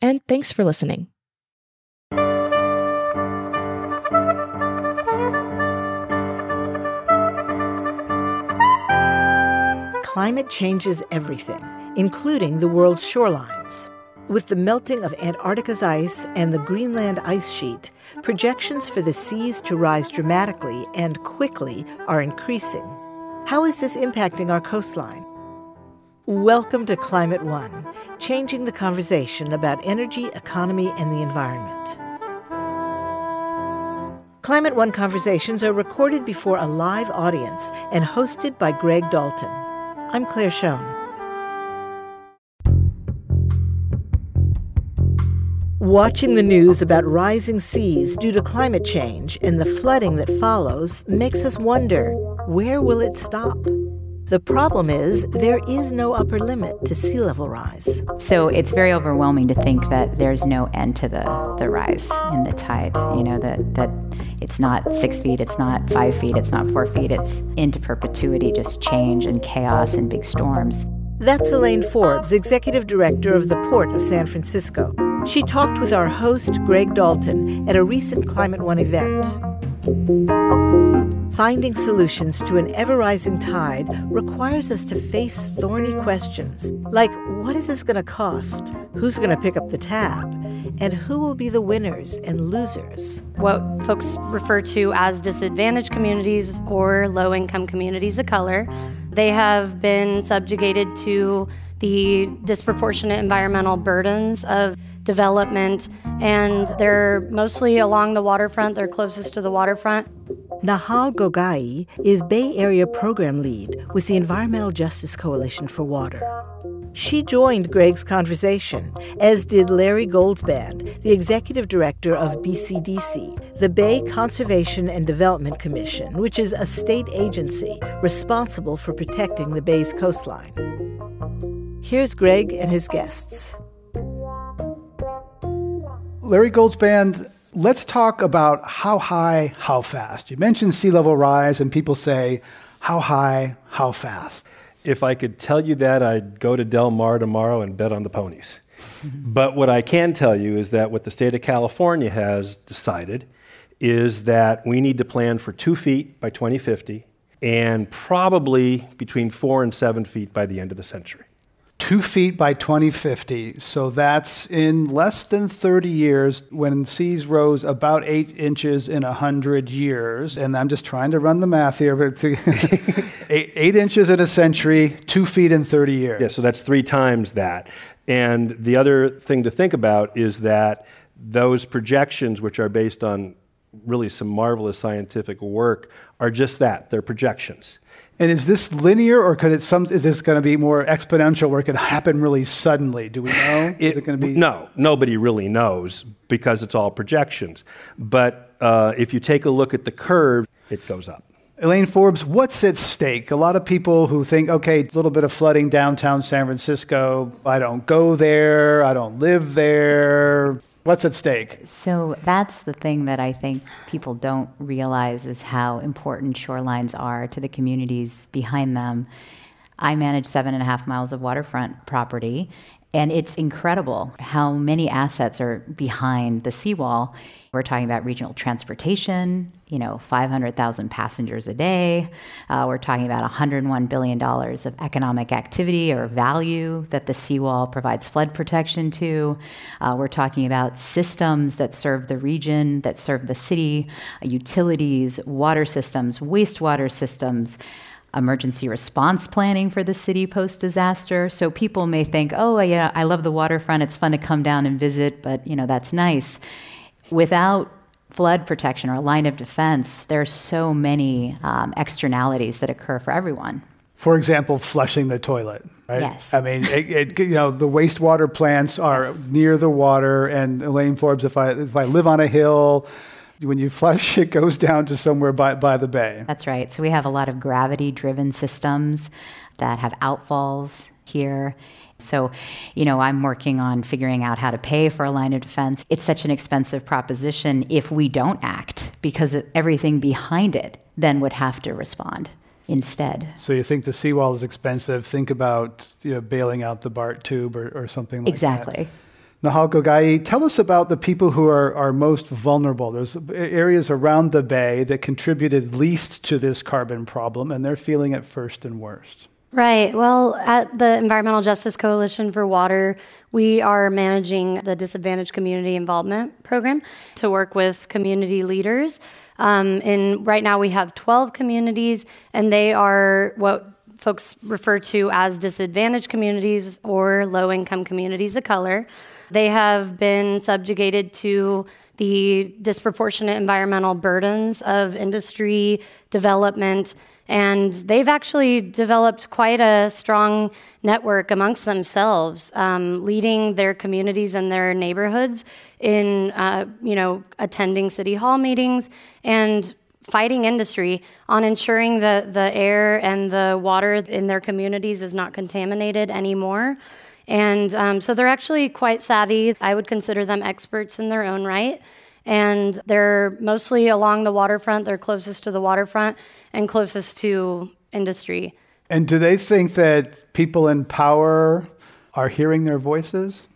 and thanks for listening. Climate changes everything, including the world's shorelines. With the melting of Antarctica's ice and the Greenland ice sheet, projections for the seas to rise dramatically and quickly are increasing. How is this impacting our coastline? Welcome to Climate One, changing the conversation about energy, economy, and the environment. Climate One conversations are recorded before a live audience and hosted by Greg Dalton. I'm Claire Schoen. Watching the news about rising seas due to climate change and the flooding that follows makes us wonder where will it stop? The problem is there is no upper limit to sea level rise. So it's very overwhelming to think that there's no end to the, the rise in the tide. You know, that, that it's not six feet, it's not five feet, it's not four feet, it's into perpetuity, just change and chaos and big storms. That's Elaine Forbes, Executive Director of the Port of San Francisco. She talked with our host, Greg Dalton, at a recent Climate One event. Finding solutions to an ever rising tide requires us to face thorny questions like what is this going to cost? Who's going to pick up the tab? And who will be the winners and losers? What folks refer to as disadvantaged communities or low income communities of color, they have been subjugated to the disproportionate environmental burdens of development, and they're mostly along the waterfront. They're closest to the waterfront. Nahal Ghoghaie is Bay Area program lead with the Environmental Justice Coalition for Water. She joined Greg's conversation, as did Larry Goldzband, the executive director of BCDC, the Bay Conservation and Development Commission, which is a state agency responsible for protecting the Bay's coastline. Here's Greg and his guests. Larry Goldzband, let's talk about how high, how fast. You mentioned sea level rise, and people say, how high, how fast. If I could tell you that, I'd go to Del Mar tomorrow and bet on the ponies. but what I can tell you is that what the state of California has decided is that we need to plan for two feet by 2050 and probably between four and seven feet by the end of the century two feet by 2050. So that's in less than 30 years when seas rose about eight inches in 100 years. And I'm just trying to run the math here, but eight, eight inches in a century, two feet in 30 years. Yeah, so that's three times that. And the other thing to think about is that those projections, which are based on really some marvelous scientific work, are just that they're projections. And is this linear, or could it some? Is this going to be more exponential, where it could happen really suddenly? Do we know? It, is it going to be? No, nobody really knows because it's all projections. But uh, if you take a look at the curve, it goes up. Elaine Forbes, what's at stake? A lot of people who think, okay, a little bit of flooding downtown San Francisco. I don't go there. I don't live there. What's at stake? So that's the thing that I think people don't realize is how important shorelines are to the communities behind them. I manage seven and a half miles of waterfront property, And it's incredible how many assets are behind the seawall. We're talking about regional transportation, you know, 500,000 passengers a day. Uh, we're talking about $101 billion of economic activity or value that the seawall provides flood protection to. Uh, we're talking about systems that serve the region, that serve the city, utilities, water systems, wastewater systems emergency response planning for the city post disaster. So people may think, oh, yeah, I love the waterfront. It's fun to come down and visit, but you know that's nice. Without flood protection or a line of defense, there are so many um, externalities that occur for everyone. For example, flushing the toilet. Right? Yes. I mean, it, it, you know, the wastewater plants are yes. near the water, and Elaine Forbes, if I if I live on a hill when you flush, it goes down to somewhere by, by the bay. That's right. So we have a lot of gravity driven systems that have outfalls here. So, you know, I'm working on figuring out how to pay for a line of defense. It's such an expensive proposition if we don't act because everything behind it then would have to respond instead. So you think the seawall is expensive? Think about you know, bailing out the BART tube or, or something like exactly. that. Exactly. Nahal Ghoghaie, tell us about the people who are, are most vulnerable. There's areas around the bay that contributed least to this carbon problem, and they're feeling it first and worst. Right. Well, at the Environmental Justice Coalition for Water, we are managing the Disadvantaged Community Involvement Program to work with community leaders. Um, and right now we have 12 communities, and they are what folks refer to as disadvantaged communities or low income communities of color. They have been subjugated to the disproportionate environmental burdens of industry development. And they've actually developed quite a strong network amongst themselves, um, leading their communities and their neighborhoods in, uh, you know, attending city hall meetings and fighting industry on ensuring that the air and the water in their communities is not contaminated anymore. And um, so they're actually quite savvy. I would consider them experts in their own right. And they're mostly along the waterfront. They're closest to the waterfront and closest to industry. And do they think that people in power are hearing their voices?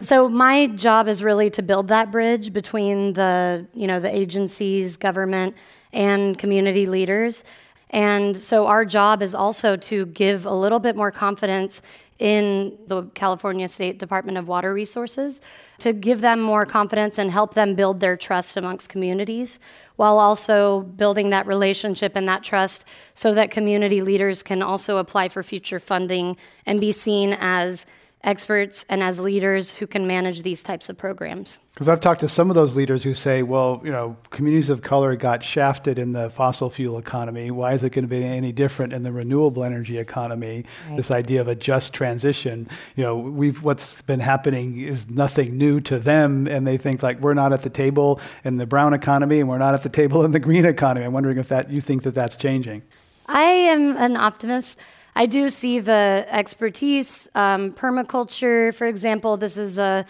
So my job is really to build that bridge between the, you know, the agencies, government, and community leaders. And so our job is also to give a little bit more confidence in the California State Department of Water Resources to give them more confidence and help them build their trust amongst communities while also building that relationship and that trust so that community leaders can also apply for future funding and be seen as experts and as leaders who can manage these types of programs. Because I've talked to some of those leaders who say, well, you know, communities of color got shafted in the fossil fuel economy. Why is it going to be any different in the renewable energy economy? Right. This idea of a just transition. You know, we've what's been happening is nothing new to them, and they think like we're not at the table in the brown economy and we're not at the table in the green economy. I'm wondering if that you think that that's changing. I am an optimist. I do see the expertise. Um, permaculture, for example, this is a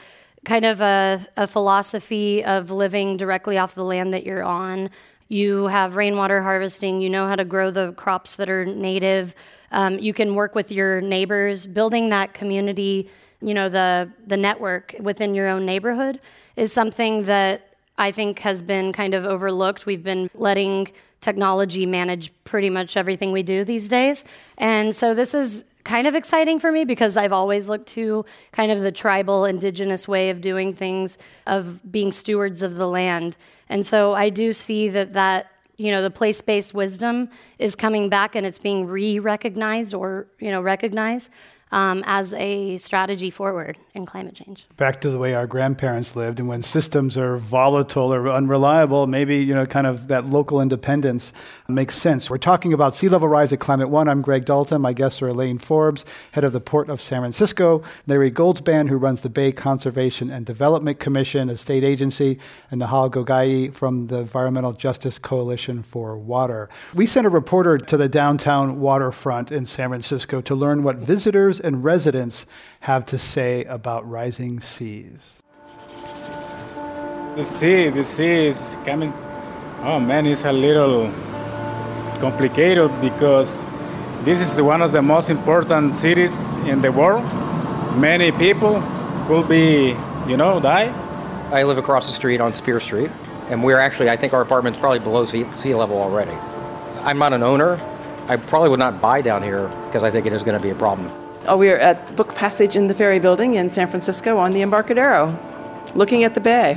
kind of a, a philosophy of living directly off the land that you're on. You have rainwater harvesting, you know how to grow the crops that are native. Um, you can work with your neighbors, building that community, you know, the, the network within your own neighborhood is something that I think has been kind of overlooked. We've been letting technology manage pretty much everything we do these days. And so this is kind of exciting for me because I've always looked to kind of the tribal indigenous way of doing things of being stewards of the land. And so I do see that that you know the place-based wisdom is coming back and it's being re-recognized or you know recognized um, as a strategy forward in climate change. Back to the way our grandparents lived, and when systems are volatile or unreliable, maybe you know, kind of that local independence makes sense. We're talking about sea level rise at Climate One. I'm Greg Dalton. My guests are Elaine Forbes, head of the Port of San Francisco, Larry Goldzband, who runs the Bay Conservation and Development Commission, a state agency, and Nahal Ghoghaie from the Environmental Justice Coalition for Water. We sent a reporter to the downtown waterfront in San Francisco to learn what visitors visitors and residents have to say about rising seas. The sea, the sea is coming. Oh man, it's a little complicated because this is one of the most important cities in the world. many people could be, you know, die. I live across the street on Spear Street, and we're actually, I think our apartment's probably below sea, sea level already. I'm not an owner. I probably would not buy down here because I think it is going to be a problem. Oh, we are at Book Passage in the Ferry Building in San Francisco on the Embarcadero, looking at the bay.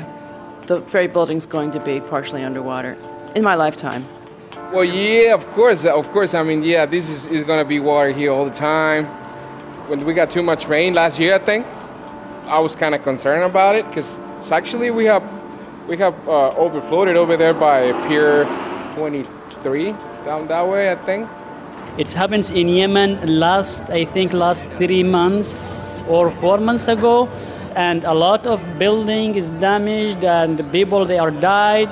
The ferry building's going to be partially underwater in my lifetime. Well, yeah, of course, of course. I mean, yeah, this is, is going to be water here all the time. When we got too much rain last year, I think, I was kind of concerned about it because it's actually we have we have uh, overflowed over there by Pier 23 down that way, I think. It happens in Yemen last, I think, last three months or four months ago, and a lot of building is damaged and the people they are died.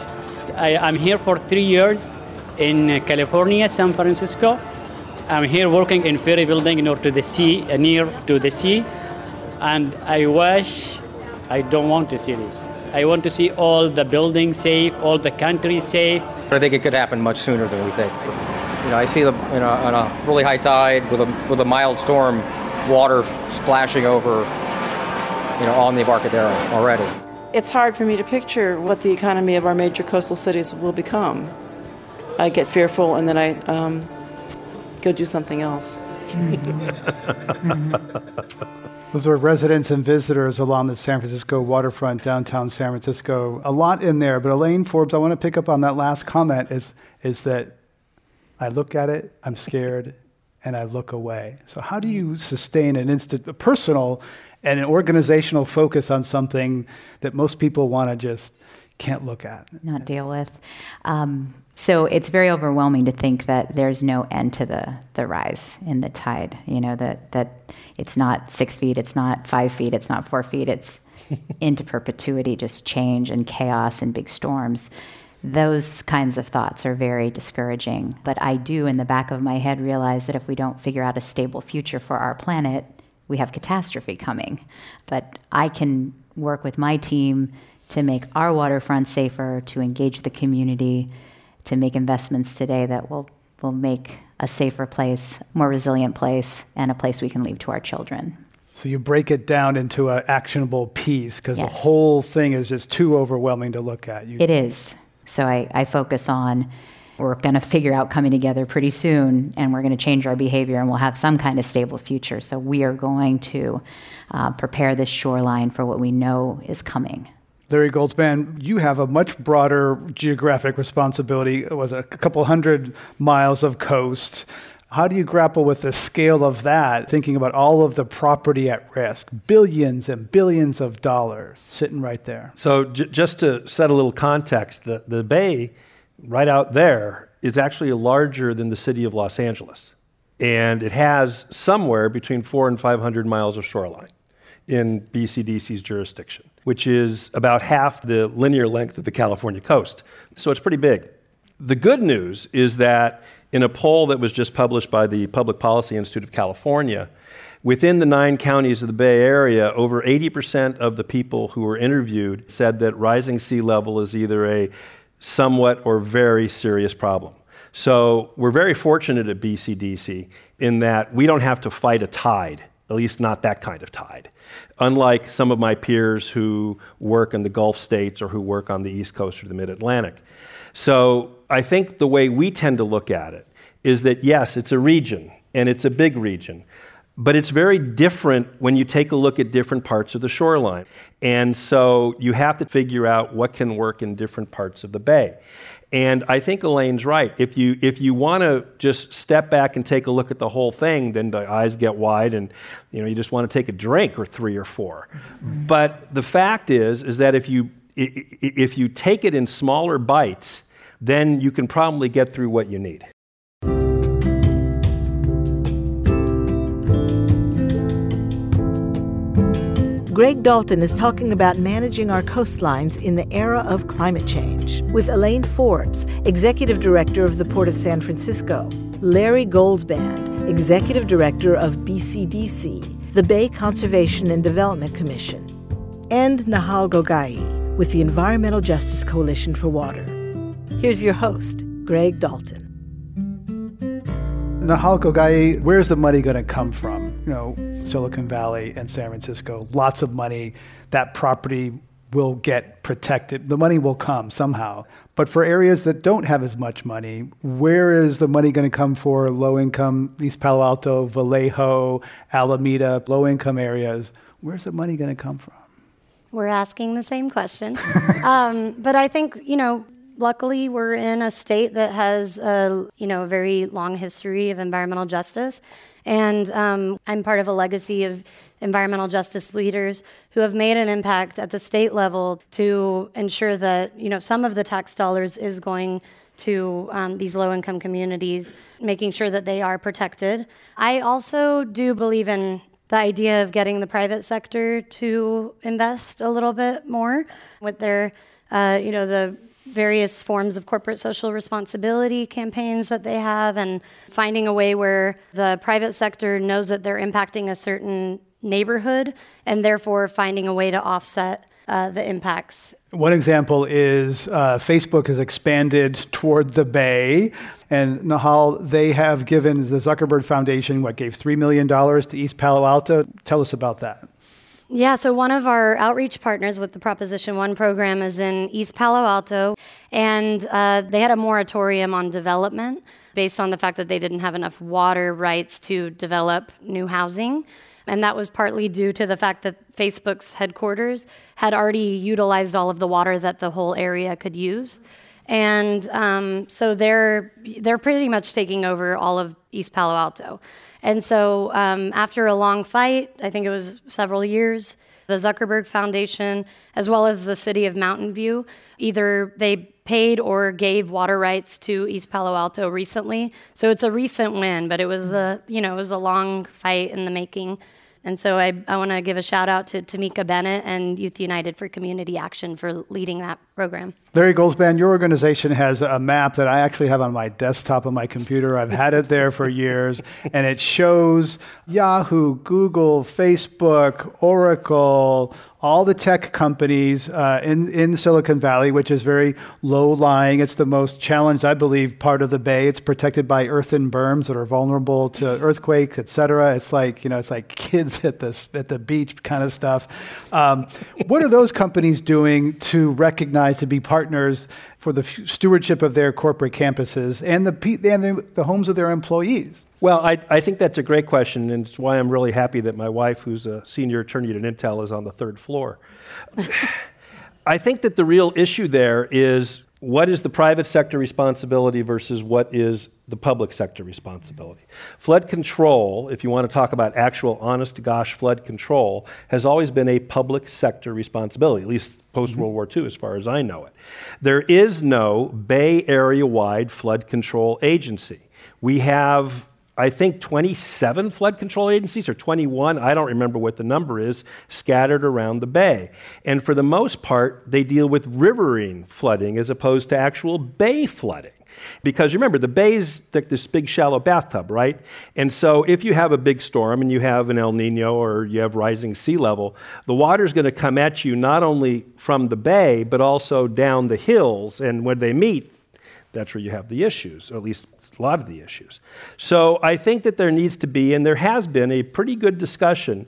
I, I'm here for three years in California, San Francisco. I'm here working in ferry building near to the sea, near to the sea, and I wish I don't want to see this. I want to see all the buildings safe, all the country safe. But I think it could happen much sooner than we think. You know, I see them you know on a really high tide with a with a mild storm, water splashing over, you know, on the Embarcadero already. It's hard for me to picture what the economy of our major coastal cities will become. I get fearful and then I um, go do something else. Those are residents and visitors along the San Francisco waterfront, downtown San Francisco. A lot in there, but Elaine Forbes, I want to pick up on that last comment is, is that I look at it, I'm scared, and I look away. So, how do you sustain an instant, a personal and an organizational focus on something that most people want to just can't look at? Not deal with. Um, so it's very overwhelming to think that there's no end to the, the rise in the tide. You know, that, that it's not six feet, it's not five feet, it's not four feet, it's into perpetuity, just change and chaos and big storms. Those kinds of thoughts are very discouraging. But I do, in the back of my head, realize that if we don't figure out a stable future for our planet, we have catastrophe coming. But I can work with my team to make our waterfront safer, to engage the community, to make investments today that will, will make a safer place, more resilient place, and a place we can leave to our children. So you break it down into an actionable piece because yes. the whole thing is just too overwhelming to look at. You, it is. So I, I focus on we're going to figure out coming together pretty soon and we're going to change our behavior and we'll have some kind of stable future. So we are going to uh, prepare this shoreline for what we know is coming. Larry Goldzband, you have a much broader geographic responsibility. It was a couple hundred miles of coast. How do you grapple with the scale of that, thinking about all of the property at risk, billions and billions of dollars sitting right there? So, j- just to set a little context, the, the bay right out there is actually larger than the city of Los Angeles. And it has somewhere between four and 500 miles of shoreline in BCDC's jurisdiction, which is about half the linear length of the California coast. So it's pretty big. The good news is that in a poll that was just published by the Public Policy Institute of California, within the nine counties of the Bay Area, over 80% of the people who were interviewed said that rising sea level is either a somewhat or very serious problem. So we're very fortunate at BCDC in that we don't have to fight a tide, at least not that kind of tide unlike some of my peers who work in the Gulf states or who work on the East Coast or the Mid Atlantic. So I think the way we tend to look at it is that yes, it's a region and it's a big region, but it's very different when you take a look at different parts of the shoreline. And so you have to figure out what can work in different parts of the bay. And I think Elaine's right. If you, if you want to just step back and take a look at the whole thing, then the eyes get wide and you, know, you just want to take a drink or three or 4 mm-hmm. But the fact is, is that if you, if you take it in smaller bites, then you can probably get through what you need. Greg Dalton is talking about managing our coastlines in the era of climate change with Elaine Forbes, Executive Director of the Port of San Francisco, Larry Goldzband, Executive Director of BCDC, the Bay Conservation and Development Commission, and Nahal Ghoghaie with the Environmental Justice Coalition for Water. Here's your host, Greg Dalton. Nahal Ghoghaie, where's the money going to come from? you know, Silicon Valley and San Francisco, lots of money. That property will get protected. The money will come somehow. But for areas that don't have as much money, where is the money going to come for low income, East Palo Alto, Vallejo, Alameda, low income areas? Where's the money going to come from? We're asking the same question. um, but I think, you know, luckily we're in a state that has a, you know, a very long history of environmental justice. And um, I'm part of a legacy of environmental justice leaders who have made an impact at the state level to ensure that you know some of the tax dollars is going to um, these low income communities, making sure that they are protected. I also do believe in the idea of getting the private sector to invest a little bit more with their, uh, you know, the various forms of corporate social responsibility campaigns that they have and finding a way where the private sector knows that they're impacting a certain neighborhood and therefore finding a way to offset uh, the impacts. One example is uh, Facebook has expanded toward the Bay. And Nahal, they have given the Zuckerberg Foundation, what, gave $3 million to East Palo Alto. Tell us about that. Yeah, so one of our outreach partners with the Proposition 1 program is in East Palo Alto, and uh, they had a moratorium on development based on the fact that they didn't have enough water rights to develop new housing. And that was partly due to the fact that Facebook's headquarters had already utilized all of the water that the whole area could use. And um, so they're, they're pretty much taking over all of East Palo Alto. And so um, after a long fight, I think it was several years, the Zuckerberg Foundation, as well as the city of Mountain View, either they paid or gave water rights to East Palo Alto recently. So it's a recent win, but it was a you know it was a long fight in the making. And so I, I want to give a shout out to Tamika Bennett and Youth United for Community Action for leading that program. Larry Goldzband, your organization has a map that I actually have on my desktop on my computer. I've had it there for years, and it shows Yahoo, Google, Facebook, Oracle, all the tech companies uh, in, in Silicon Valley, which is very low lying. It's the most challenged, I believe, part of the Bay. It's protected by earthen berms that are vulnerable to earthquakes, et cetera. It's like, you know, it's like kids at the, at the beach kind of stuff. Um, what are those companies doing to recognize, to be partners for the stewardship of their corporate campuses and the, and the, the homes of their employees? Well, I, I think that's a great question, and it's why I'm really happy that my wife, who's a senior attorney at Intel, is on the third floor. I think that the real issue there is what is the private sector responsibility versus what is the public sector responsibility? Flood control, if you want to talk about actual honest to gosh flood control, has always been a public sector responsibility, at least post World mm-hmm. War II, as far as I know it. There is no Bay Area wide flood control agency. We have I think 27 flood control agencies or 21, I don't remember what the number is, scattered around the bay. And for the most part, they deal with riverine flooding as opposed to actual bay flooding. Because remember, the bay is like this big shallow bathtub, right? And so if you have a big storm and you have an El Nino or you have rising sea level, the water is going to come at you not only from the bay, but also down the hills. And when they meet, that's where you have the issues, or at least a lot of the issues. So I think that there needs to be, and there has been, a pretty good discussion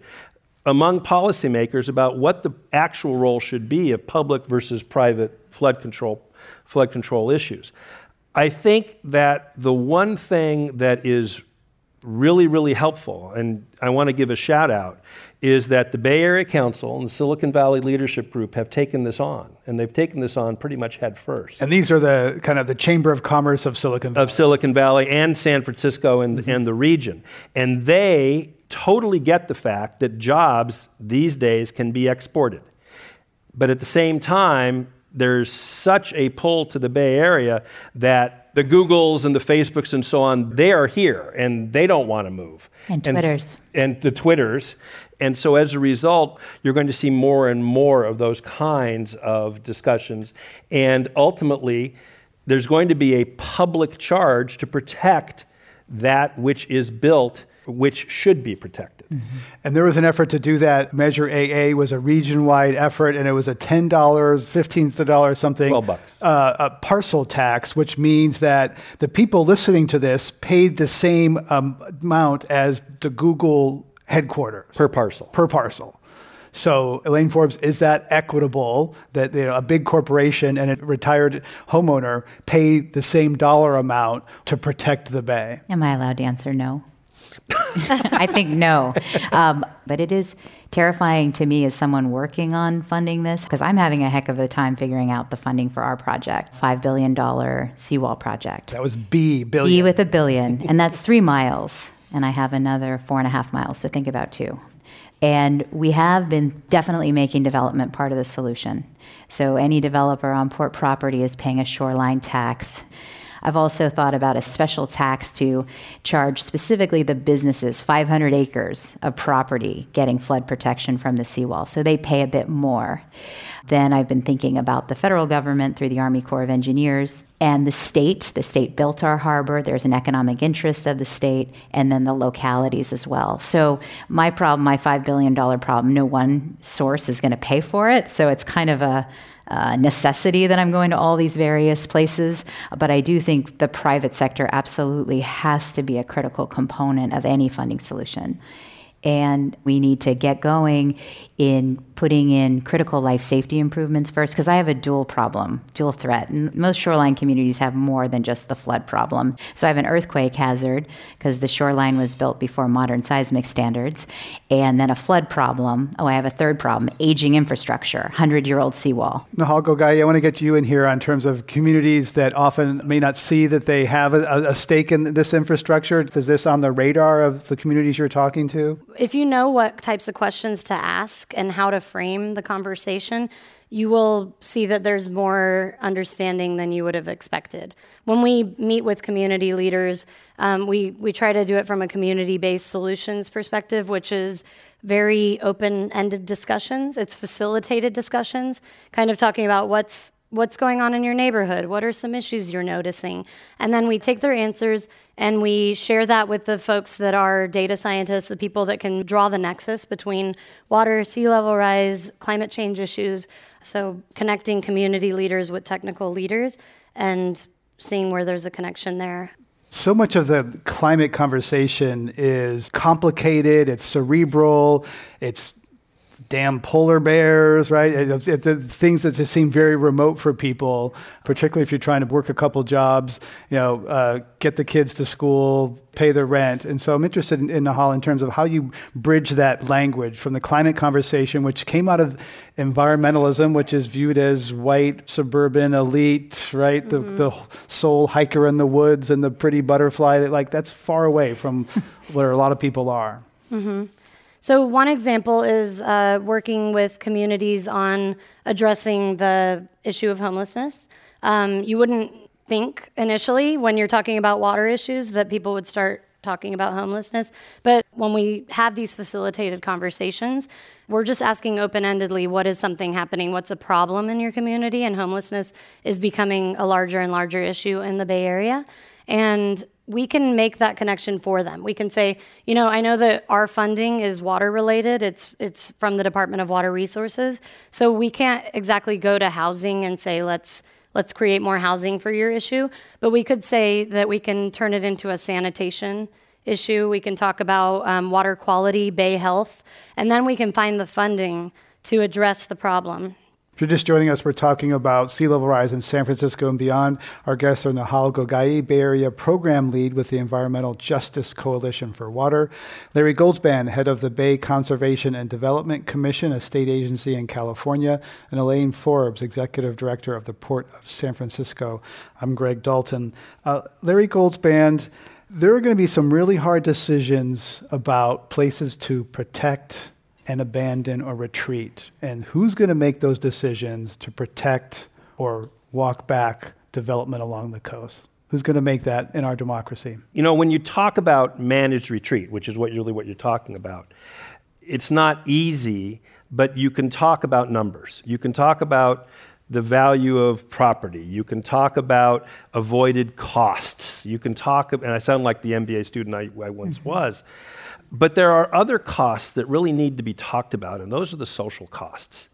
among policymakers about what the actual role should be of public versus private flood control, flood control issues. I think that the one thing that is really, really helpful, and I want to give a shout out, is that the Bay Area Council and the Silicon Valley Leadership Group have taken this on, and they've taken this on pretty much head first. And these are the kind of the Chamber of Commerce of Silicon Valley. Of Silicon Valley and San Francisco and, mm-hmm. and the region. And they totally get the fact that jobs these days can be exported. But at the same time, there's such a pull to the Bay Area that the Googles and the Facebooks and so on, they are here and they don't want to move. And Twitters. And, and the Twitters. And so as a result, you're going to see more and more of those kinds of discussions. And ultimately, there's going to be a public charge to protect that which is built which should be protected. Mm-hmm. And there was an effort to do that. Measure AA was a region-wide effort, and it was a ten dollars, fifteen dollars something, twelve bucks, uh, a parcel tax, which means that the people listening to this paid the same um, amount as the Google headquarters per parcel. Per parcel. So Elaine Forbes, is that equitable that you know, a big corporation and a retired homeowner pay the same dollar amount to protect the bay? Am I allowed to answer no? I think no. Um, but it is terrifying to me as someone working on funding this because I'm having a heck of a time figuring out the funding for our project $5 billion seawall project. That was B, billion. B with a billion. and that's three miles. And I have another four and a half miles to think about too. And we have been definitely making development part of the solution. So any developer on port property is paying a shoreline tax. I've also thought about a special tax to charge specifically the businesses 500 acres of property getting flood protection from the seawall. So they pay a bit more. Then I've been thinking about the federal government through the Army Corps of Engineers and the state. The state built our harbor. There's an economic interest of the state, and then the localities as well. So, my problem, my $5 billion problem, no one source is going to pay for it. So, it's kind of a uh, necessity that I'm going to all these various places, but I do think the private sector absolutely has to be a critical component of any funding solution. And we need to get going in putting in critical life safety improvements first because I have a dual problem, dual threat. And most shoreline communities have more than just the flood problem. So I have an earthquake hazard because the shoreline was built before modern seismic standards, and then a flood problem. Oh, I have a third problem aging infrastructure, 100 year old seawall. Nahal Ghoghaie, I want to get you in here on terms of communities that often may not see that they have a, a stake in this infrastructure. Is this on the radar of the communities you're talking to? If you know what types of questions to ask and how to frame the conversation, you will see that there's more understanding than you would have expected. When we meet with community leaders, um, we, we try to do it from a community based solutions perspective, which is very open ended discussions. It's facilitated discussions, kind of talking about what's what's going on in your neighborhood? What are some issues you're noticing? And then we take their answers and we share that with the folks that are data scientists the people that can draw the nexus between water sea level rise climate change issues so connecting community leaders with technical leaders and seeing where there's a connection there. So much of the climate conversation is complicated, it's cerebral, it's damn polar bears, right? It, it, it, things that just seem very remote for people, particularly if you're trying to work a couple jobs, you know, uh, get the kids to school, pay their rent. And so I'm interested in, in Nahal in terms of how you bridge that language from the climate conversation, which came out of environmentalism, which is viewed as white, suburban, elite, right? Mm-hmm. The, the soul hiker in the woods and the pretty butterfly. Like, that's far away from where a lot of people are. Mm-hmm. So, one example is uh, working with communities on addressing the issue of homelessness. Um, you wouldn't think initially when you're talking about water issues that people would start talking about homelessness. But when we have these facilitated conversations, we're just asking open endedly what is something happening? What's a problem in your community? And homelessness is becoming a larger and larger issue in the Bay Area. And we can make that connection for them. We can say, you know, I know that our funding is water related. It's it's from the Department of Water Resources. So we can't exactly go to housing and say let's let's create more housing for your issue, but we could say that we can turn it into a sanitation issue. We can talk about um, water quality, bay health, and then we can find the funding to address the problem. If you're just joining us, we're talking about sea level rise in San Francisco and beyond. Our guests are Nahal Ghoghaie, Bay Area Program Lead with the Environmental Justice Coalition for Water, Larry Goldzband, Head of the Bay Conservation and Development Commission, a state agency in California, and Elaine Forbes, Executive Director of the Port of San Francisco. I'm Greg Dalton. Uh, Larry Goldzband, there are going to be some really hard decisions about places to protect and abandon or retreat. And who's going to make those decisions to protect or walk back development along the coast? Who's going to make that in our democracy? You know, when you talk about managed retreat, which is what really what you're talking about, it's not easy, but you can talk about numbers. You can talk about the value of property. You can talk about avoided costs. You can talk, and I sound like the MBA student I, I once mm-hmm. was. But there are other costs that really need to be talked about, and those are the social costs.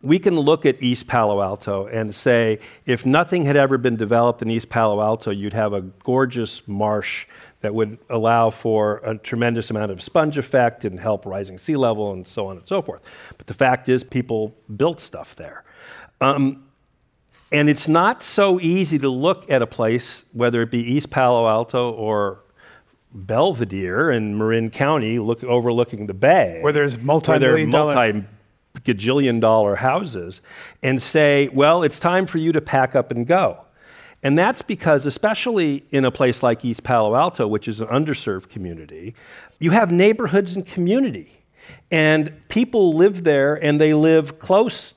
We can look at East Palo Alto and say if nothing had ever been developed in East Palo Alto, you'd have a gorgeous marsh that would allow for a tremendous amount of sponge effect and help rising sea level and so on and so forth. But the fact is, people built stuff there. Um, and it's not so easy to look at a place, whether it be East Palo Alto or Belvedere in Marin County, look, overlooking the bay, where there's multi-million multi gajillion dollar houses, and say, well, it's time for you to pack up and go. And that's because, especially in a place like East Palo Alto, which is an underserved community, you have neighborhoods and community. And people live there and they live close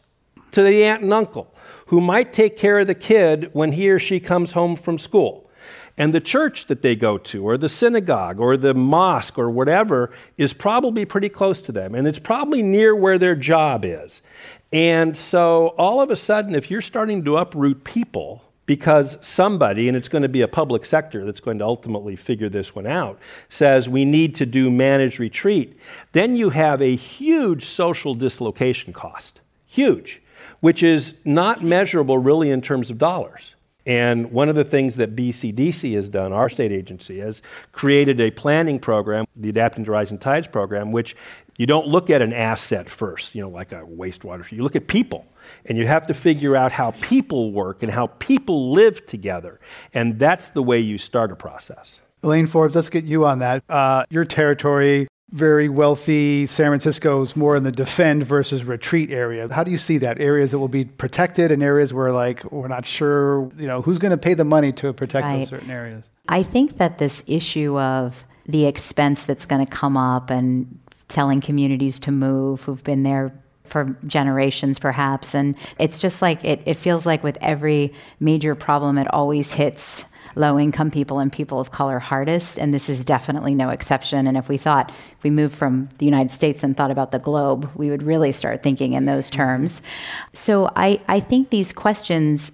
to the aunt and uncle who might take care of the kid when he or she comes home from school. And the church that they go to, or the synagogue, or the mosque, or whatever, is probably pretty close to them. And it's probably near where their job is. And so all of a sudden, if you're starting to uproot people, because somebody, and it's going to be a public sector that's going to ultimately figure this one out, says we need to do managed retreat, then you have a huge social dislocation cost. Huge which is not measurable really in terms of dollars. And one of the things that BCDC has done, our state agency, has created a planning program, the Adapting to Rising Tides program, which you don't look at an asset first, you know, like a wastewater. You look at people, and you have to figure out how people work and how people live together. And that's the way you start a process. Elaine Forbes, let's get you on that. Uh, your territory very wealthy San Francisco is more in the defend versus retreat area. How do you see that? Areas that will be protected and areas where like we're not sure, you know, who's going to pay the money to protect right. those certain areas? I think that this issue of the expense that's going to come up and telling communities to move who've been there for generations perhaps and it's just like it, it feels like with every major problem it always hits low income people and people of color hardest, and this is definitely no exception. And if we thought, if we moved from the United States and thought about the globe, we would really start thinking in those terms. So I, I think these questions,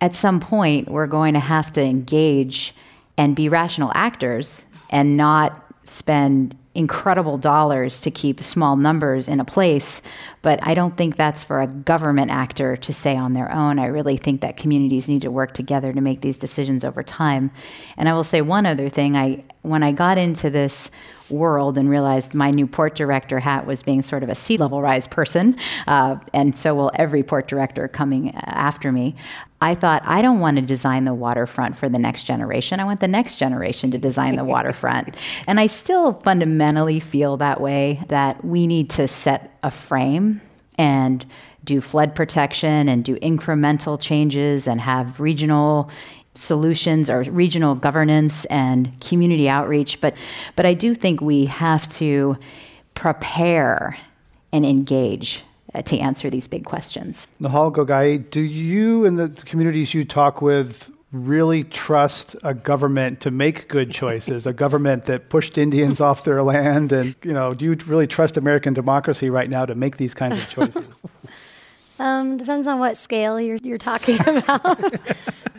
at some point, we're going to have to engage and be rational actors and not spend incredible dollars to keep small numbers in a place, but I don't think that's for a government actor to say on their own. I really think that communities need to work together to make these decisions over time. And I will say one other thing, I when I got into this world and realized my new port director hat was being sort of a sea level rise person, uh, and so will every port director coming after me. I thought, I don't want to design the waterfront for the next generation. I want the next generation to design the waterfront. And I still fundamentally feel that way that we need to set a frame and do flood protection and do incremental changes and have regional solutions or regional governance and community outreach. But, but I do think we have to prepare and engage uh, to answer these big questions. Nehal Ghoghaie, do you and the communities you talk with really trust a government to make good choices, a government that pushed Indians off their land? And, you know, do you really trust American democracy right now to make these kinds of choices? Um, depends on what scale you're, you're talking about.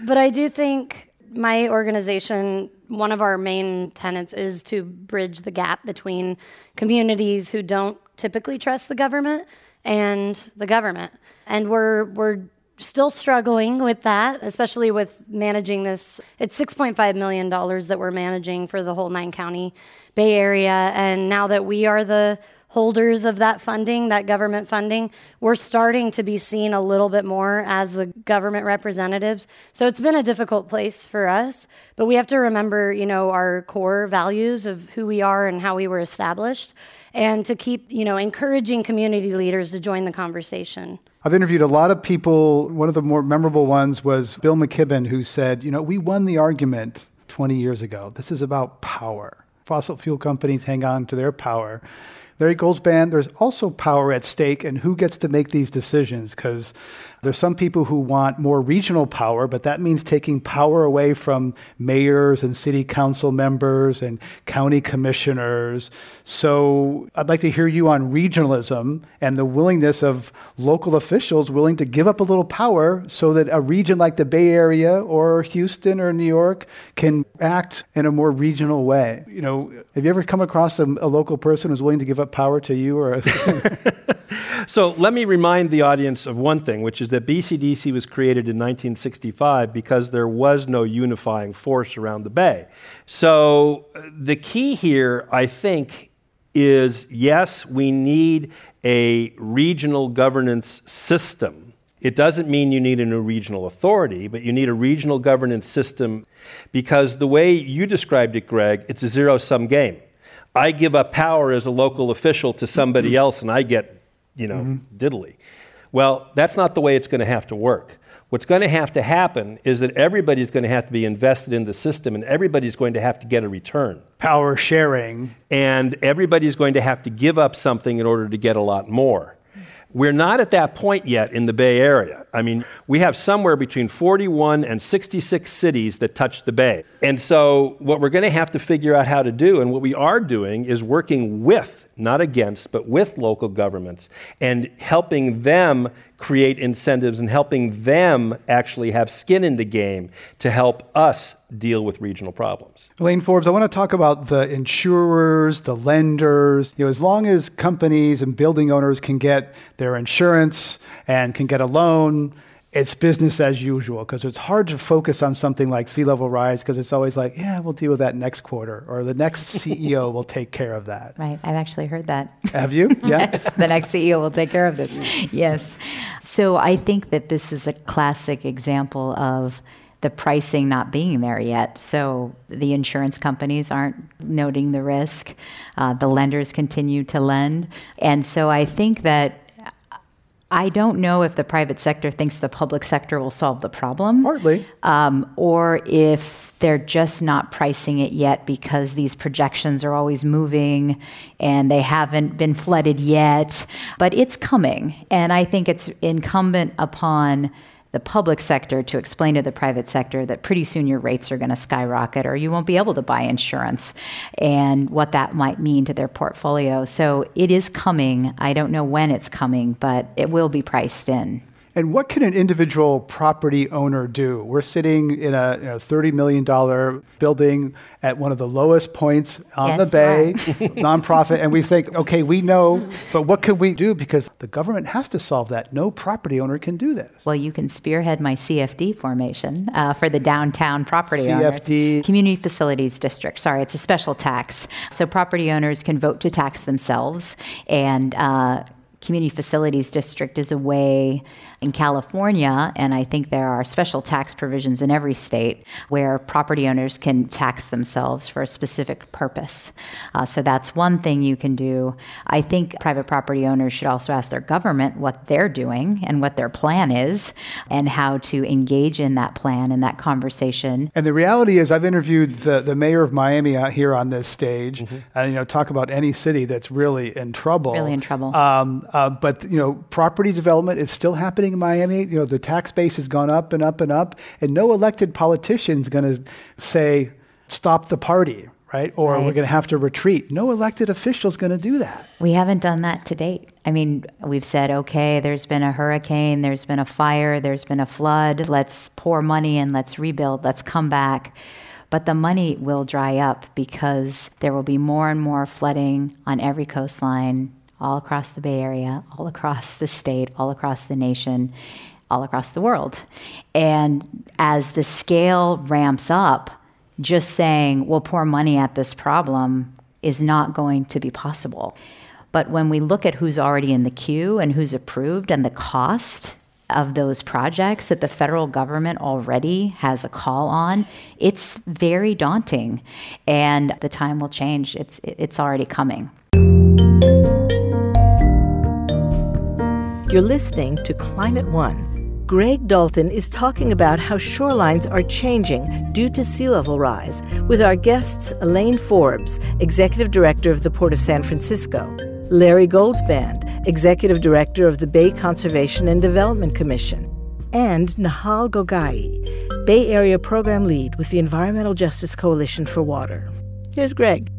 but I do think my organization, one of our main tenets is to bridge the gap between communities who don't typically trust the government and the government. And we're, we're still struggling with that, especially with managing this. It's $6.5 million that we're managing for the whole nine county Bay Area. And now that we are the holders of that funding, that government funding, we're starting to be seen a little bit more as the government representatives. So it's been a difficult place for us, but we have to remember, you know, our core values of who we are and how we were established and to keep, you know, encouraging community leaders to join the conversation. I've interviewed a lot of people. One of the more memorable ones was Bill McKibben, who said, you know, we won the argument 20 years ago. This is about power. Fossil fuel companies hang on to their power. Larry Goldzband, there's also power at stake and who gets to make these decisions because there's some people who want more regional power, but that means taking power away from mayors and city council members and county commissioners. So I'd like to hear you on regionalism and the willingness of local officials willing to give up a little power so that a region like the Bay Area or Houston or New York can act in a more regional way. You know, have you ever come across a, a local person who's willing to give up power to you? Or so let me remind the audience of one thing, which is that BCDC was created in 1965 because there was no unifying force around the Bay. So uh, the key here, I think, is yes, we need a regional governance system. It doesn't mean you need a new regional authority, but you need a regional governance system because the way you described it, Greg, it's a zero sum game. I give up power as a local official to somebody else and I get, you know, mm-hmm. diddly. Well, that's not the way it's going to have to work. What's going to have to happen is that everybody's going to have to be invested in the system and everybody's going to have to get a return. Power sharing. And everybody's going to have to give up something in order to get a lot more. We're not at that point yet in the Bay Area. I mean, we have somewhere between 41 and 66 cities that touch the Bay. And so, what we're going to have to figure out how to do, and what we are doing, is working with, not against, but with local governments and helping them create incentives and helping them actually have skin in the game to help us deal with regional problems. Elaine Forbes, I want to talk about the insurers, the lenders. You know, as long as companies and building owners can get their insurance and can get a loan, it's business as usual because it's hard to focus on something like sea level rise because it's always like, yeah, we'll deal with that next quarter or the next CEO will take care of that. Right. I've actually heard that. Have you? Yeah. yes, the next CEO will take care of this. yes. So I think that this is a classic example of the pricing not being there yet. So the insurance companies aren't noting the risk. Uh, the lenders continue to lend. And so I think that I don't know if the private sector thinks the public sector will solve the problem. Partly. Um, or if they're just not pricing it yet because these projections are always moving and they haven't been flooded yet. But it's coming. And I think it's incumbent upon the public sector to explain to the private sector that pretty soon your rates are going to skyrocket or you won't be able to buy insurance and what that might mean to their portfolio. So it is coming. I don't know when it's coming, but it will be priced in. And what can an individual property owner do? We're sitting in a you know, $30 million building at one of the lowest points on the bay, nonprofit, and we think, okay, we know, but what can we do? Because the government has to solve that. No property owner can do this. Well, you can spearhead my CFD formation uh, for the downtown property CFD. Owners. Community Facilities District. Sorry, it's a special tax. So property owners can vote to tax themselves and uh, Community Facilities District is a way in California, and I think there are special tax provisions in every state where property owners can tax themselves for a specific purpose. Uh, so that's one thing you can do. I think private property owners should also ask their government what they're doing and what their plan is and how to engage in that plan and that conversation. And the reality is, I've interviewed the, the mayor of Miami out here on this stage, mm-hmm. and you know, talk about any city that's really in trouble. Really in trouble. Um, uh, but you know, property development is still happening in Miami. You know, the tax base has gone up and up and up, and no elected politician is going to say, "Stop the party." Right? Or right. we're going to have to retreat. No elected official is going to do that. We haven't done that to date. I mean, we've said, okay, there's been a hurricane, there's been a fire, there's been a flood. Let's pour money and let's rebuild, let's come back. But the money will dry up because there will be more and more flooding on every coastline all across the Bay Area, all across the state, all across the nation, all across the world. And as the scale ramps up, just saying we'll pour money at this problem is not going to be possible. But when we look at who's already in the queue and who's approved and the cost of those projects that the federal government already has a call on, it's very daunting. And the time will change. It's, it's already coming. You're listening to Climate One. Greg Dalton is talking about how shorelines are changing due to sea level rise with our guests Elaine Forbes, Executive Director of the Port of San Francisco, Larry Goldzband, Executive Director of the Bay Conservation and Development Commission, and Nahal Ghoghaie, Bay Area Program Lead with the Environmental Justice Coalition for Water. Here's Greg.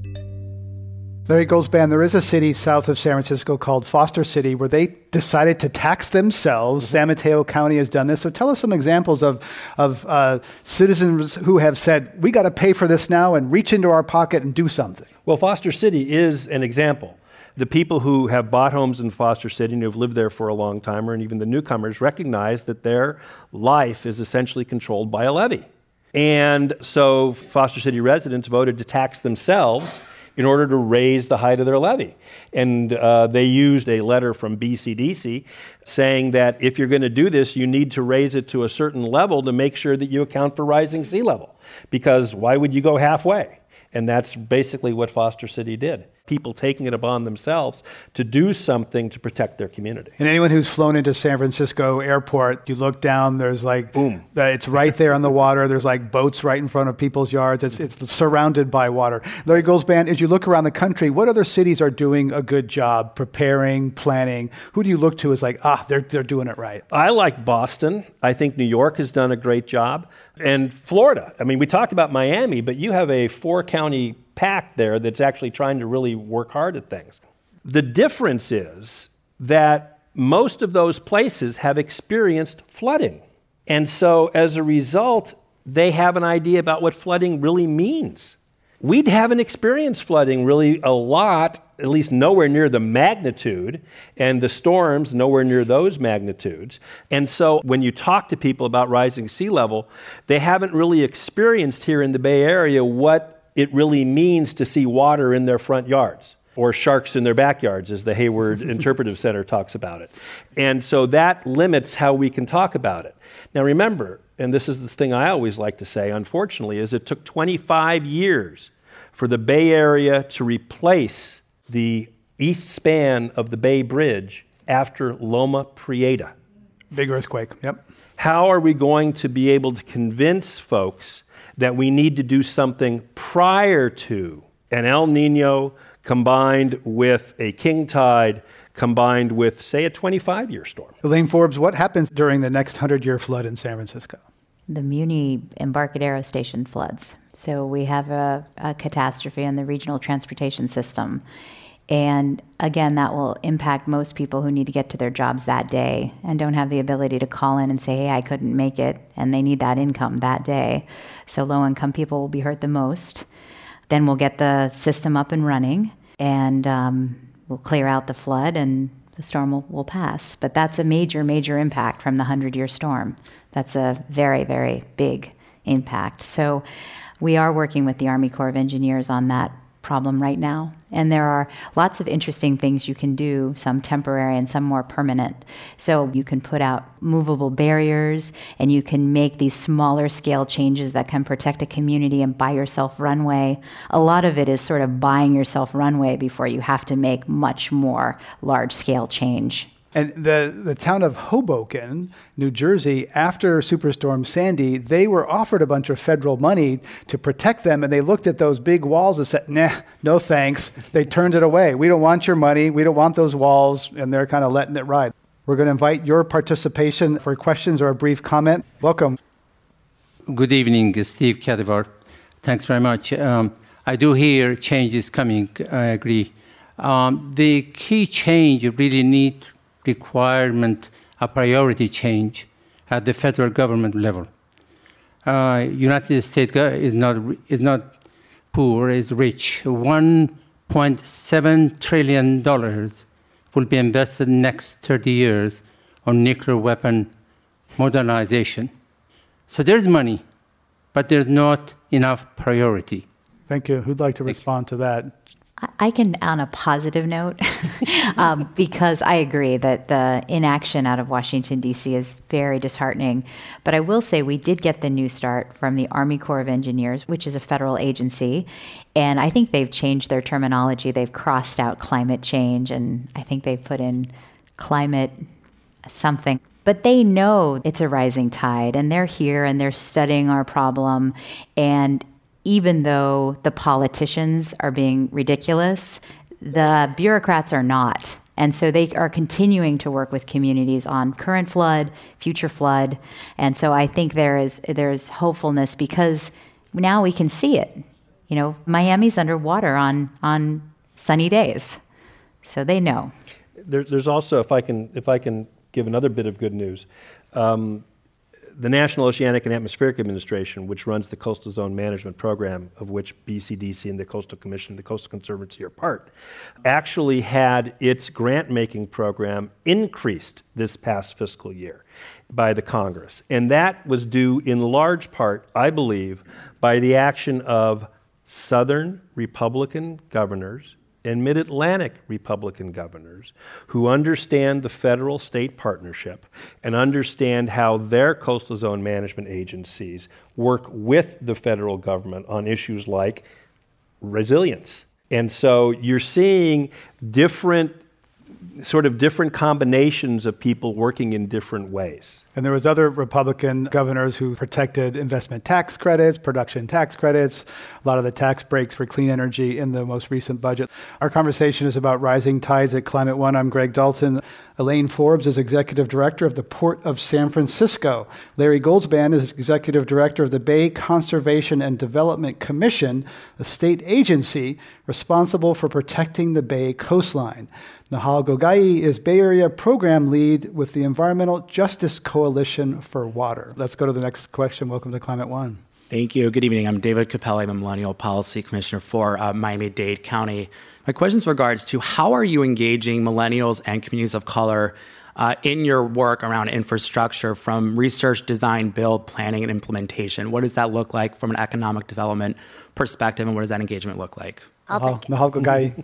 Larry Goldzband, there is a city south of San Francisco called Foster City where they decided to tax themselves. Mm-hmm. San Mateo County has done this. So tell us some examples of, of uh, citizens who have said, we got to pay for this now and reach into our pocket and do something. Well, Foster City is an example. the people who have bought homes in Foster City and who've lived there for a long time, or even the newcomers, recognize that their life is essentially controlled by a levy. And so Foster City residents voted to tax themselves in order to raise the height of their levee. And uh, they used a letter from BCDC saying that if you're going to do this, you need to raise it to a certain level to make sure that you account for rising sea level. Because why would you go halfway? And that's basically what Foster City did people taking it upon themselves to do something to protect their community. And anyone who's flown into San Francisco airport, you look down, there's like, boom, it's right there on the water. There's like boats right in front of people's yards. It's, it's surrounded by water. Larry Goldzband, as you look around the country, what other cities are doing a good job preparing, planning? Who do you look to as like, ah, they're, they're doing it right? I like Boston. I think New York has done a great job. And Florida. I mean, we talked about Miami, but you have a four county pack there that's actually trying to really work hard at things. The difference is that most of those places have experienced flooding. And so as a result, they have an idea about what flooding really means. We haven't experienced flooding really a lot, at least nowhere near the magnitude, and the storms nowhere near those magnitudes. And so when you talk to people about rising sea level, they haven't really experienced here in the Bay Area what it really means to see water in their front yards or sharks in their backyards, as the Hayward Interpretive Center talks about it. And so that limits how we can talk about it. Now, remember, and this is the thing I always like to say, unfortunately, is it took 25 years for the Bay Area to replace the east span of the Bay Bridge after Loma Prieta. Big earthquake, yep. How are we going to be able to convince folks that we need to do something prior to an El Nino combined with a king tide combined with, say, a 25 year storm. Elaine Forbes, what happens during the next 100 year flood in San Francisco? The Muni Embarcadero Station floods. So we have a, a catastrophe in the regional transportation system. And again, that will impact most people who need to get to their jobs that day and don't have the ability to call in and say, hey, I couldn't make it, and they need that income that day. So low income people will be hurt the most. Then we'll get the system up and running, and um, we'll clear out the flood, and the storm will, will pass. But that's a major, major impact from the 100 year storm. That's a very, very big impact. So we are working with the Army Corps of Engineers on that problem right now. And there are lots of interesting things you can do, some temporary and some more permanent. So you can put out movable barriers and you can make these smaller scale changes that can protect a community and buy yourself runway. A lot of it is sort of buying yourself runway before you have to make much more large scale change. And the, the town of Hoboken, New Jersey, after Superstorm Sandy, they were offered a bunch of federal money to protect them, and they looked at those big walls and said, nah, no thanks. They turned it away. We don't want your money. We don't want those walls, and they're kind of letting it ride. We're going to invite your participation for questions or a brief comment. Welcome. Good evening, Steve Cadivar. Thanks very much. Um, I do hear change is coming. I agree. Um, the key change you really need requirement a priority change at the federal government level. Uh, United States is not is not poor, is rich. 1.7 trillion dollars will be invested next 30 years on nuclear weapon modernization. So there's money, but there's not enough priority. Thank you. Who'd like to respond to that? I can, on a positive note, um, because I agree that the inaction out of Washington, D.C. is very disheartening. But I will say we did get the new start from the Army Corps of Engineers, which is a federal agency. And I think they've changed their terminology. They've crossed out climate change, and I think they've put in climate something. But they know it's a rising tide, and they're here and they're studying our problem. And even though the politicians are being ridiculous, the bureaucrats are not. And so they are continuing to work with communities on current flood, future flood. And so I think there is there's hopefulness because now we can see it. You know, Miami's underwater on on sunny days. So they know. There, there's also, if I can if I can give another bit of good news, um, the National Oceanic and Atmospheric Administration, which runs the Coastal Zone Management Program, of which BCDC and the Coastal Commission the Coastal Conservancy are part, actually had its grant making program increased this past fiscal year by the Congress. And that was due in large part, I believe, by the action of Southern Republican governors and mid Atlantic Republican governors who understand the federal state partnership and understand how their coastal zone management agencies work with the federal government on issues like resilience. And so you're seeing different sort of different combinations of people working in different ways. And there was other Republican governors who protected investment tax credits, production tax credits, a lot of the tax breaks for clean energy in the most recent budget. Our conversation is about rising tides at Climate One. I'm Greg Dalton. Elaine Forbes is executive director of the Port of San Francisco. Larry Goldzband is executive director of the Bay Conservation and Development Commission, a state agency responsible for protecting the Bay coastline. Nahal Ghoghaie is Bay Area program lead with the Environmental Justice Coalition for Water. Let's go to the next question. Welcome to Climate One. Thank you. Good evening. I'm David Capelli. I'm a Millennial Policy Commissioner for uh, Miami Dade County. My question is regards to how are you engaging millennials and communities of color uh, in your work around infrastructure from research, design, build, planning, and implementation? What does that look like from an economic development perspective, and what does that engagement look like? I'll take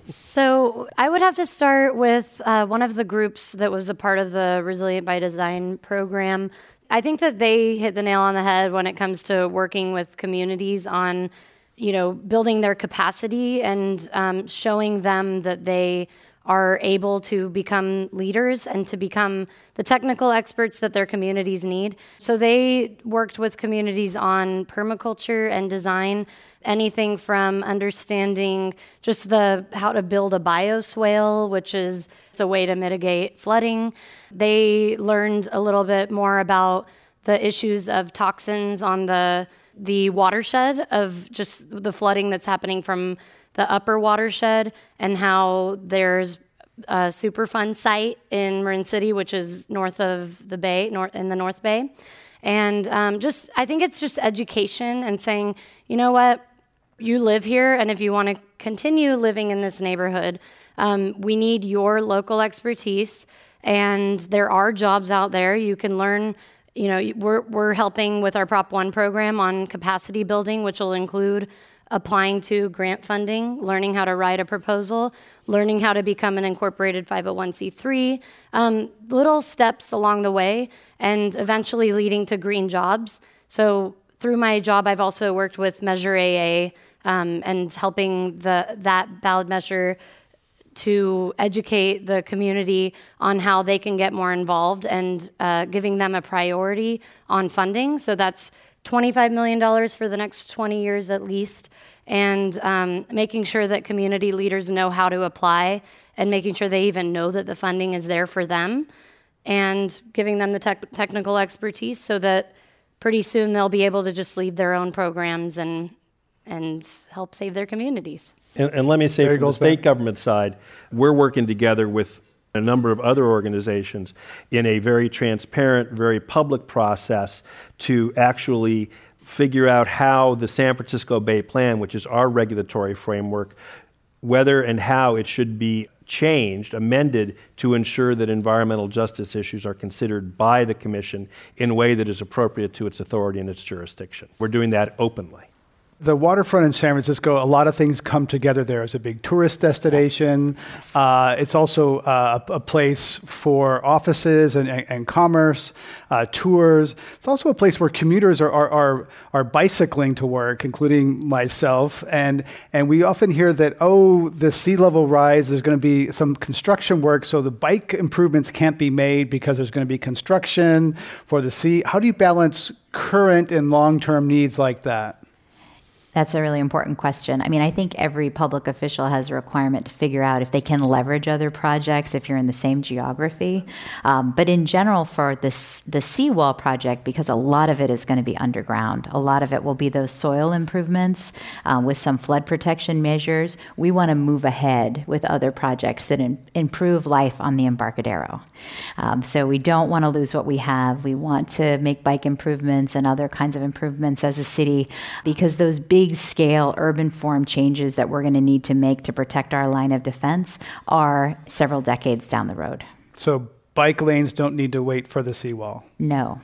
so I would have to start with uh, one of the groups that was a part of the Resilient by Design program. I think that they hit the nail on the head when it comes to working with communities on, you know, building their capacity and um, showing them that they are able to become leaders and to become the technical experts that their communities need. So they worked with communities on permaculture and design, anything from understanding just the how to build a bioswale, which is a way to mitigate flooding. They learned a little bit more about the issues of toxins on the the watershed of just the flooding that's happening from the upper watershed and how there's a Superfund site in Marin City, which is north of the bay, in the North Bay. And um, just, I think it's just education and saying, you know what, you live here, and if you want to continue living in this neighborhood, um, we need your local expertise. And there are jobs out there. You can learn you know, we're, we're helping with our Prop 1 program on capacity building, which will include applying to grant funding, learning how to write a proposal, learning how to become an incorporated 501c3, um, little steps along the way, and eventually leading to green jobs. So through my job, I've also worked with Measure AA um, and helping the that ballot measure to educate the community on how they can get more involved and uh, giving them a priority on funding. So that's $25 million for the next 20 years at least, and um, making sure that community leaders know how to apply and making sure they even know that the funding is there for them and giving them the tech- technical expertise so that pretty soon they'll be able to just lead their own programs and, and help save their communities. And, and let me say, from the state government side, we're working together with a number of other organizations in a very transparent, very public process to actually figure out how the San Francisco Bay Plan, which is our regulatory framework, whether and how it should be changed, amended to ensure that environmental justice issues are considered by the Commission in a way that is appropriate to its authority and its jurisdiction. We're doing that openly. The waterfront in San Francisco, a lot of things come together there. It's a big tourist destination. Yes. Uh, it's also uh, a, a, place for offices and, and, and commerce, uh, tours. It's also a place where commuters are, are, are, are, bicycling to work, including myself. And, and we often hear that, oh, the sea level rise, there's going to be some construction work, so the bike improvements can't be made because there's going to be construction for the sea. How do you balance current and long term needs like that? That's a really important question. I mean, I think every public official has a requirement to figure out if they can leverage other projects if you're in the same geography. Um, but in general, for this the seawall project, because a lot of it is going to be underground, a lot of it will be those soil improvements uh, with some flood protection measures. We want to move ahead with other projects that in, improve life on the Embarcadero. Um, so we don't want to lose what we have. We want to make bike improvements and other kinds of improvements as a city because those big big scale urban form changes that we're going to need to make to protect our line of defense are several decades down the road. So bike lanes don't need to wait for the seawall? No.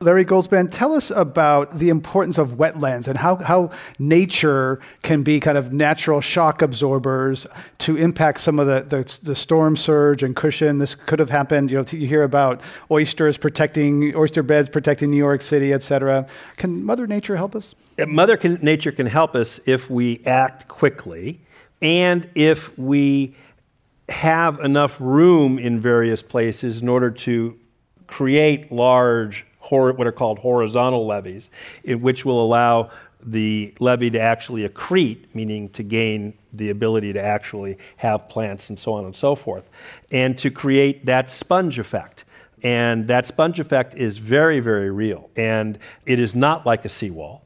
Larry Goldzband, tell us about the importance of wetlands and how, how nature can be kind of natural shock absorbers to impact some of the, the, the storm surge and cushion. This could have happened. You know, you hear about oysters protecting, oyster beds protecting New York City, et cetera. Can Mother Nature help us? Mother can, Nature can help us if we act quickly and if we have enough room in various places in order to create large what are called horizontal levees, which will allow the levee to actually accrete, meaning to gain the ability to actually have plants and so on and so forth, and to create that sponge effect. And that sponge effect is very, very real. And it is not like a seawall.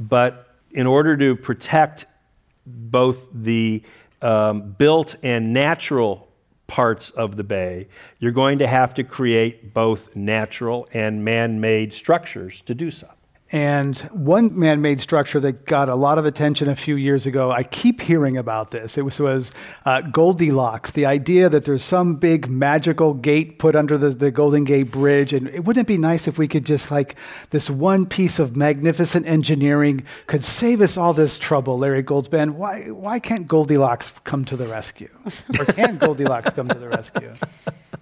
But in order to protect both the um, built and natural parts of the bay, you're going to have to create both natural and man made structures to do so. And one man made structure that got a lot of attention a few years ago, I keep hearing about this. It was, was uh, Goldilocks, the idea that there's some big magical gate put under the, the Golden Gate Bridge. And it wouldn't it be nice if we could just, like, this one piece of magnificent engineering could save us all this trouble, Larry Goldzband? Why, why can't Goldilocks come to the rescue? Or can Goldilocks come to the rescue?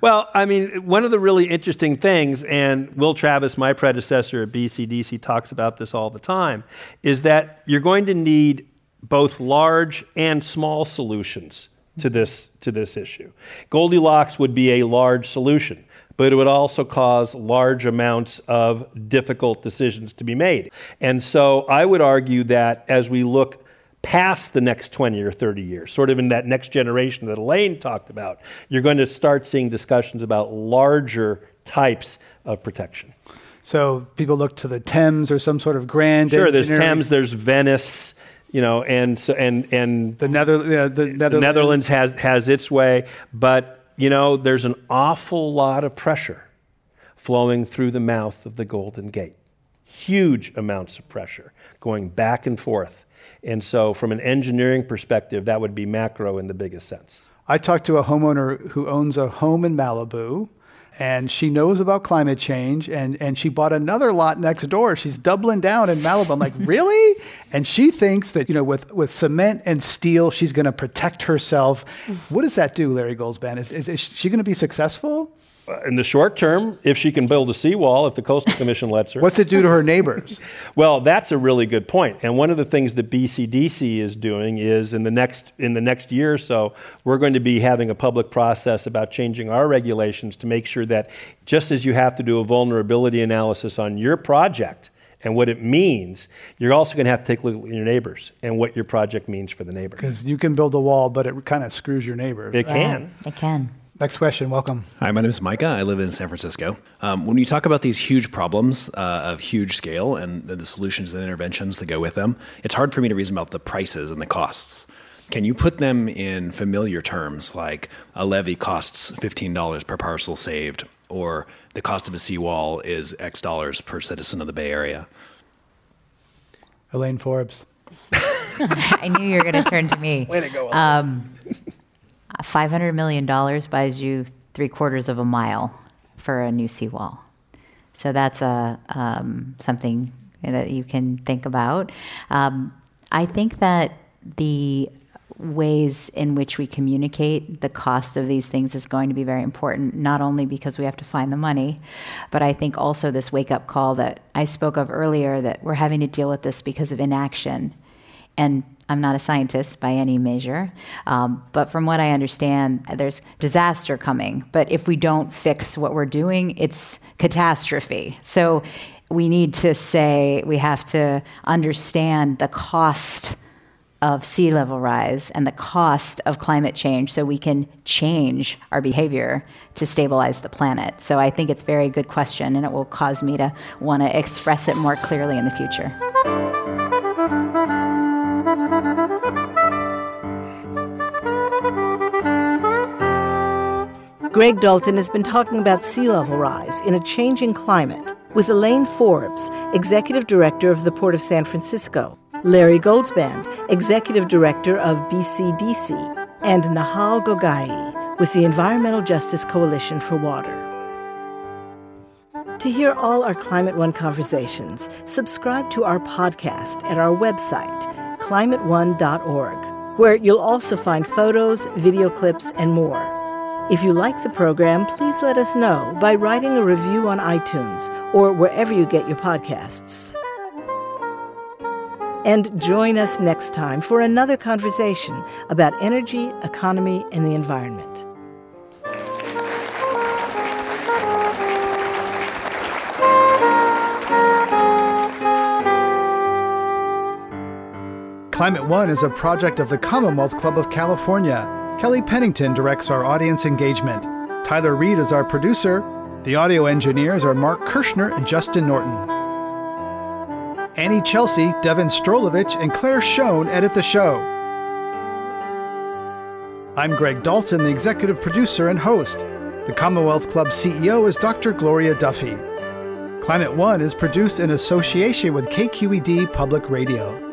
Well, I mean, one of the really interesting things, and Will Travis, my predecessor at BCDC, talks about this all the time, is that you're going to need both large and small solutions to this, to this issue. Goldilocks would be a large solution, but it would also cause large amounts of difficult decisions to be made. And so I would argue that as we look past the next 20 or 30 years, sort of in that next generation that Elaine talked about, you're going to start seeing discussions about larger types of protection. So people look to the Thames or some sort of grand. Sure, there's Thames, there's Venice, you know, and so, and and the, Nether, uh, the Netherlands. the Netherlands has has its way, but you know, there's an awful lot of pressure flowing through the mouth of the Golden Gate. Huge amounts of pressure going back and forth and so, from an engineering perspective, that would be macro in the biggest sense. I talked to a homeowner who owns a home in Malibu, and she knows about climate change, and, and she bought another lot next door. She's doubling down in Malibu. I'm like, really? And she thinks that, you know, with, with cement and steel, she's going to protect herself. What does that do, Larry Goldzband? Is, is, is she going to be successful? Uh, in the short term, if she can build a seawall, if the Coastal Commission lets her. What's it do to her neighbors? well, that's a really good point. And one of the things that BCDC is doing is in the next in the next year or so, we're going to be having a public process about changing our regulations to make sure that just as you have to do a vulnerability analysis on your project and what it means, you're also going to have to take a look at your neighbors and what your project means for the neighbor. Because you can build a wall, but it kind of screws your neighbor. It can. It can. Next question, welcome. Hi, my name is Micah. I live in San Francisco. Um, when you talk about these huge problems uh, of huge scale and the solutions and interventions that go with them, it's hard for me to reason about the prices and the costs. Can you put them in familiar terms like a levy costs $15 per parcel saved, or the cost of a seawall is X dollars per citizen of the Bay Area? Elaine Forbes. I knew you were going to turn to me. Way to go. Um, $500 million buys you three quarters of a mile for a new seawall. So that's a, um, something that you can think about. Um, I think that the ways in which we communicate the cost of these things is going to be very important, not only because we have to find the money, but I think also this wake up call that I spoke of earlier that we're having to deal with this because of inaction. And I'm not a scientist by any measure, um, but from what I understand, there's disaster coming. But if we don't fix what we're doing, it's catastrophe. So we need to say we have to understand the cost of sea level rise and the cost of climate change so we can change our behavior to stabilize the planet. So I think it's a very good question and it will cause me to want to express it more clearly in the future. Greg Dalton has been talking about sea level rise in a changing climate with Elaine Forbes, Executive Director of the Port of San Francisco, Larry Goldzband, Executive Director of BCDC, and Nahal Ghoghaie with the Environmental Justice Coalition for Water. To hear all our Climate One conversations, subscribe to our podcast at our website, climateone.org, where you'll also find photos, video clips, and more. If you like the program, please let us know by writing a review on iTunes or wherever you get your podcasts. And join us next time for another conversation about energy, economy, and the environment. Climate One is a project of the Commonwealth Club of California. Kelly Pennington directs our audience engagement. Tyler Reed is our producer. The audio engineers are Mark Kirschner and Justin Norton. Annie Chelsea, Devin Strolovich, and Claire Schoen edit the show. I'm Greg Dalton, the executive producer and host. The Commonwealth Club CEO is Dr. Gloria Duffy. Climate One is produced in association with KQED Public Radio.